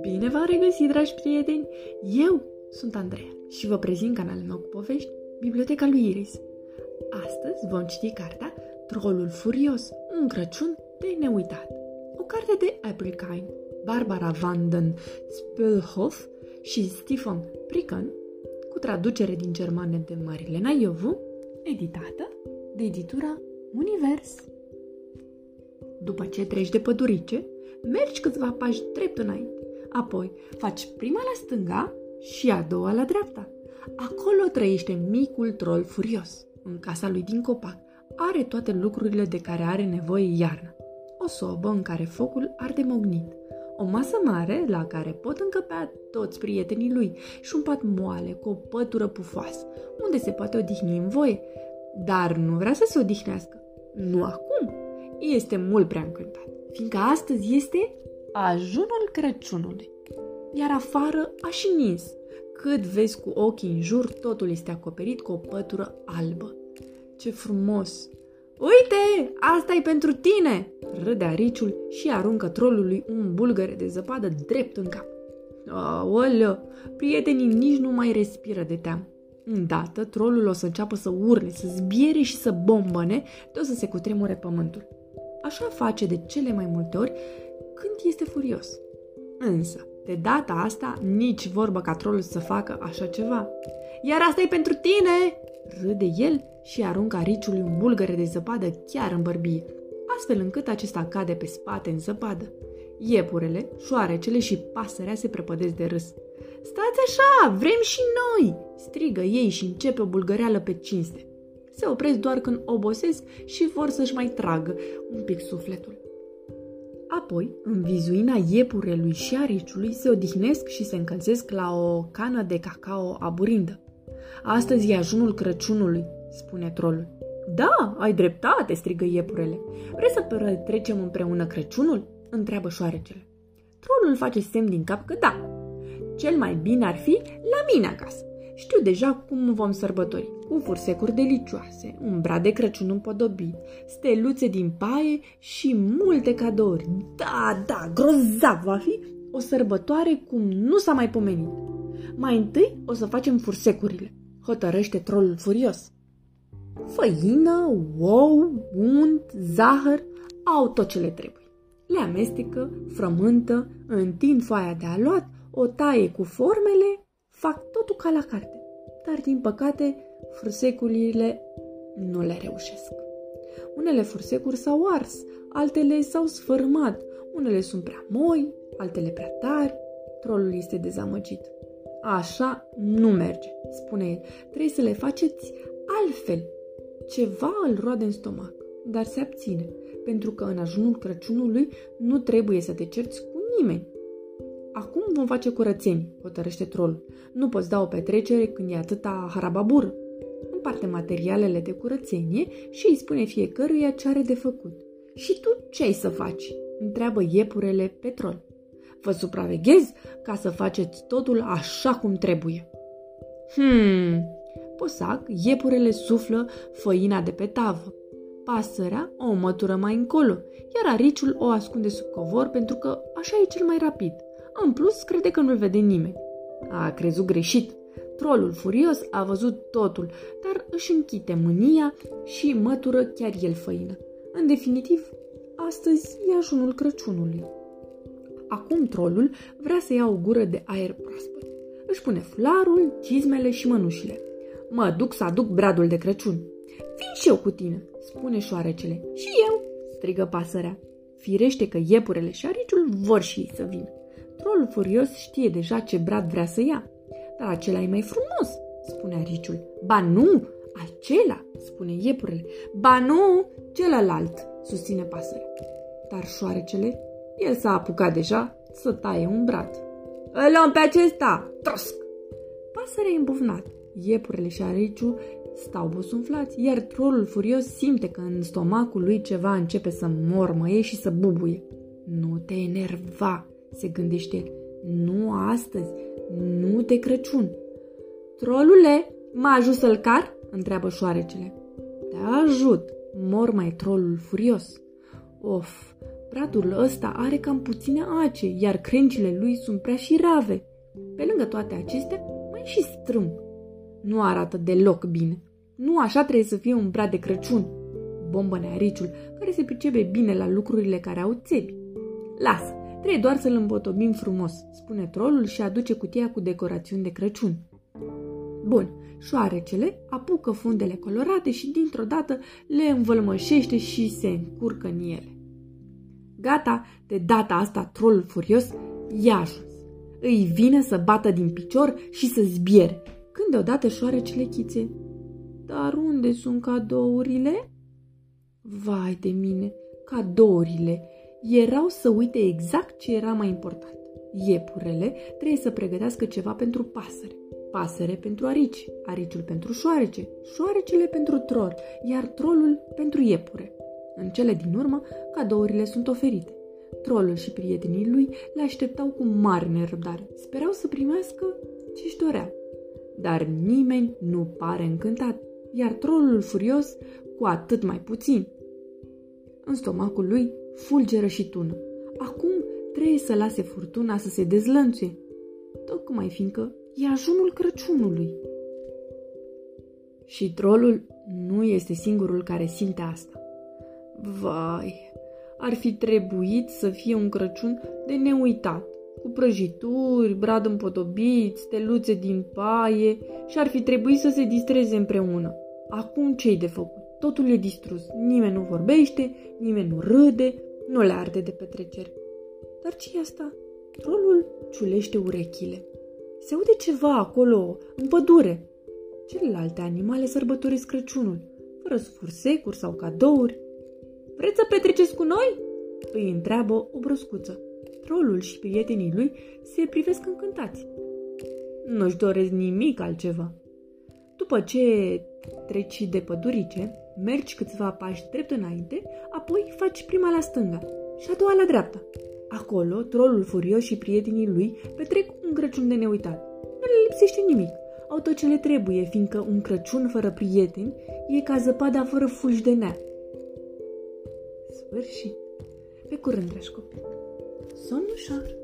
Bine v-am regăsit, dragi prieteni! Eu sunt Andreea și vă prezint canalul meu cu povești, Biblioteca lui Iris. Astăzi vom citi cartea Trolul Furios, un Crăciun de neuitat. O carte de April Kine, Barbara van den Spulhoff și Stefan Pricken, cu traducere din germană de Marilena Iovu, editată de editura Univers. După ce treci de pădurice, mergi câțiva pași drept înainte. Apoi faci prima la stânga și a doua la dreapta. Acolo trăiește micul troll furios. În casa lui din copac are toate lucrurile de care are nevoie iarna. O sobă în care focul arde mognit, o masă mare la care pot încăpea toți prietenii lui și un pat moale cu o pătură pufoasă, unde se poate odihni în voie, dar nu vrea să se odihnească. Nu acum. Este mult prea încântat, fiindcă astăzi este ajunul Crăciunului. Iar afară a și nins. Cât vezi cu ochii în jur, totul este acoperit cu o pătură albă. Ce frumos! Uite, asta e pentru tine! Râde ariciul și aruncă trolului un bulgăre de zăpadă drept în cap. Aoleu, prietenii nici nu mai respiră de teamă. Îndată, trolul o să înceapă să urle, să zbiere și să bombăne, de o să se cutremure pământul. Așa face de cele mai multe ori când este furios. Însă, de data asta, nici vorbă ca trolul să facă așa ceva. Iar asta e pentru tine! Râde el și aruncă ariciului un bulgăre de zăpadă chiar în bărbie, astfel încât acesta cade pe spate în zăpadă. Iepurele, șoarecele și pasărea se prăpădesc de râs. Stați așa, vrem și noi!" strigă ei și începe o bulgăreală pe cinste. Se opresc doar când obosesc și vor să-și mai tragă un pic sufletul. Apoi, în vizuina iepurelui și ariciului, se odihnesc și se încălzesc la o cană de cacao aburindă. Astăzi e ajunul Crăciunului, spune trolul. Da, ai dreptate, strigă iepurele. Vreți să petrecem împreună Crăciunul? întreabă șoarecele. Trolul face semn din cap că da. Cel mai bine ar fi la mine acasă. Știu deja cum vom sărbători, cu fursecuri delicioase, un brad de Crăciun împodobit, steluțe din paie și multe cadouri. Da, da, grozav va fi o sărbătoare cum nu s-a mai pomenit. Mai întâi o să facem fursecurile, hotărăște trolul furios. Făină, ou, unt, zahăr, au tot ce le trebuie. Le amestecă, frământă, întind foaia de aluat, o taie cu formele fac totul ca la carte, dar din păcate fursecurile nu le reușesc. Unele fursecuri s-au ars, altele s-au sfârmat, unele sunt prea moi, altele prea tari. Trolul este dezamăgit. Așa nu merge, spune el. Trebuie să le faceți altfel. Ceva îl roade în stomac, dar se abține, pentru că în ajunul Crăciunului nu trebuie să te cerți cu nimeni. Acum vom face curățenii, hotărăște trolul. Nu poți da o petrecere când e atâta harababur. Împarte materialele de curățenie și îi spune fiecăruia ce are de făcut. Și tu ce ai să faci? întreabă iepurele pe trol. Vă supraveghez ca să faceți totul așa cum trebuie. Hmm, posac, iepurele suflă făina de pe tavă. Pasărea o mătură mai încolo, iar ariciul o ascunde sub covor pentru că așa e cel mai rapid. În plus, crede că nu-l vede nimeni. A crezut greșit. Trolul furios a văzut totul, dar își închite mânia și mătură chiar el făină. În definitiv, astăzi e ajunul Crăciunului. Acum trolul vrea să ia o gură de aer proaspăt. Își pune flarul, cizmele și mănușile. Mă duc să aduc bradul de Crăciun. Vin și eu cu tine, spune șoarecele. Și eu, strigă pasărea. Firește că iepurele și ariciul vor și ei să vină. Trolul furios știe deja ce brad vrea să ia. Dar acela e mai frumos, spune ariciul. Ba nu, acela, spune iepurele. Ba nu, celălalt, susține pasărea. Dar șoarecele, el s-a apucat deja să taie un brad. Îl luăm pe acesta, trosc! Pasărea e îmbufnat. Iepurele și ariciul stau bosunflați, iar trolul furios simte că în stomacul lui ceva începe să mormăie și să bubuie. Nu te enerva, se gândește el. Nu astăzi, nu de Crăciun. Trolule, mă ajut să-l car? întreabă șoarecele. Te ajut, mormai trolul furios. Of, Pratul ăsta are cam puține ace, iar crencile lui sunt prea și rave. Pe lângă toate acestea, mai și strâm. Nu arată deloc bine. Nu așa trebuie să fie un brad de Crăciun. Bombă neariciul, care se pricepe bine la lucrurile care au țepi. Lasă, trebuie doar să-l îmbotobim frumos, spune trolul și aduce cutia cu decorațiuni de Crăciun. Bun, șoarecele apucă fundele colorate și dintr-o dată le învălmășește și se încurcă în ele. Gata, de data asta trolul furios i-a ajuns. Îi vine să bată din picior și să zbiere, când deodată șoarecele chițe. Dar unde sunt cadourile? Vai de mine, cadourile! Erau să uite exact ce era mai important. Iepurele trebuie să pregătească ceva pentru pasăre, pasăre pentru arici, ariciul pentru șoarece, șoarecele pentru trol, iar trolul pentru iepure. În cele din urmă, cadourile sunt oferite. Trolul și prietenii lui le așteptau cu mare nerăbdare. Sperau să primească ce-și doreau. Dar nimeni nu pare încântat, iar trolul furios cu atât mai puțin. În stomacul lui fulgeră și tună. Acum trebuie să lase furtuna să se dezlănțuie, tocmai fiindcă e ajunul Crăciunului. Și trolul nu este singurul care simte asta. Vai, ar fi trebuit să fie un Crăciun de neuitat, cu prăjituri, brad împodobit, steluțe din paie și ar fi trebuit să se distreze împreună. Acum ce-i de făcut? Totul e distrus. Nimeni nu vorbește, nimeni nu râde, nu le arde de petrecere. Dar ce e asta? Trolul ciulește urechile. Se aude ceva acolo, în pădure. Celelalte animale sărbătoresc Crăciunul, fără sfursecuri sau cadouri. Vreți să petreceți cu noi? Îi întreabă o broscuță. Trolul și prietenii lui se privesc încântați. Nu-și doresc nimic altceva. După ce treci de pădurice, mergi câțiva pași drept înainte, apoi faci prima la stânga și a doua la dreapta. Acolo, trolul furios și prietenii lui petrec un Crăciun de neuitat. Nu le lipsește nimic. Au tot ce le trebuie, fiindcă un Crăciun fără prieteni e ca zăpada fără fulgi de nea. Sfârșit. Pe curând, dragi copii. Somn ușor!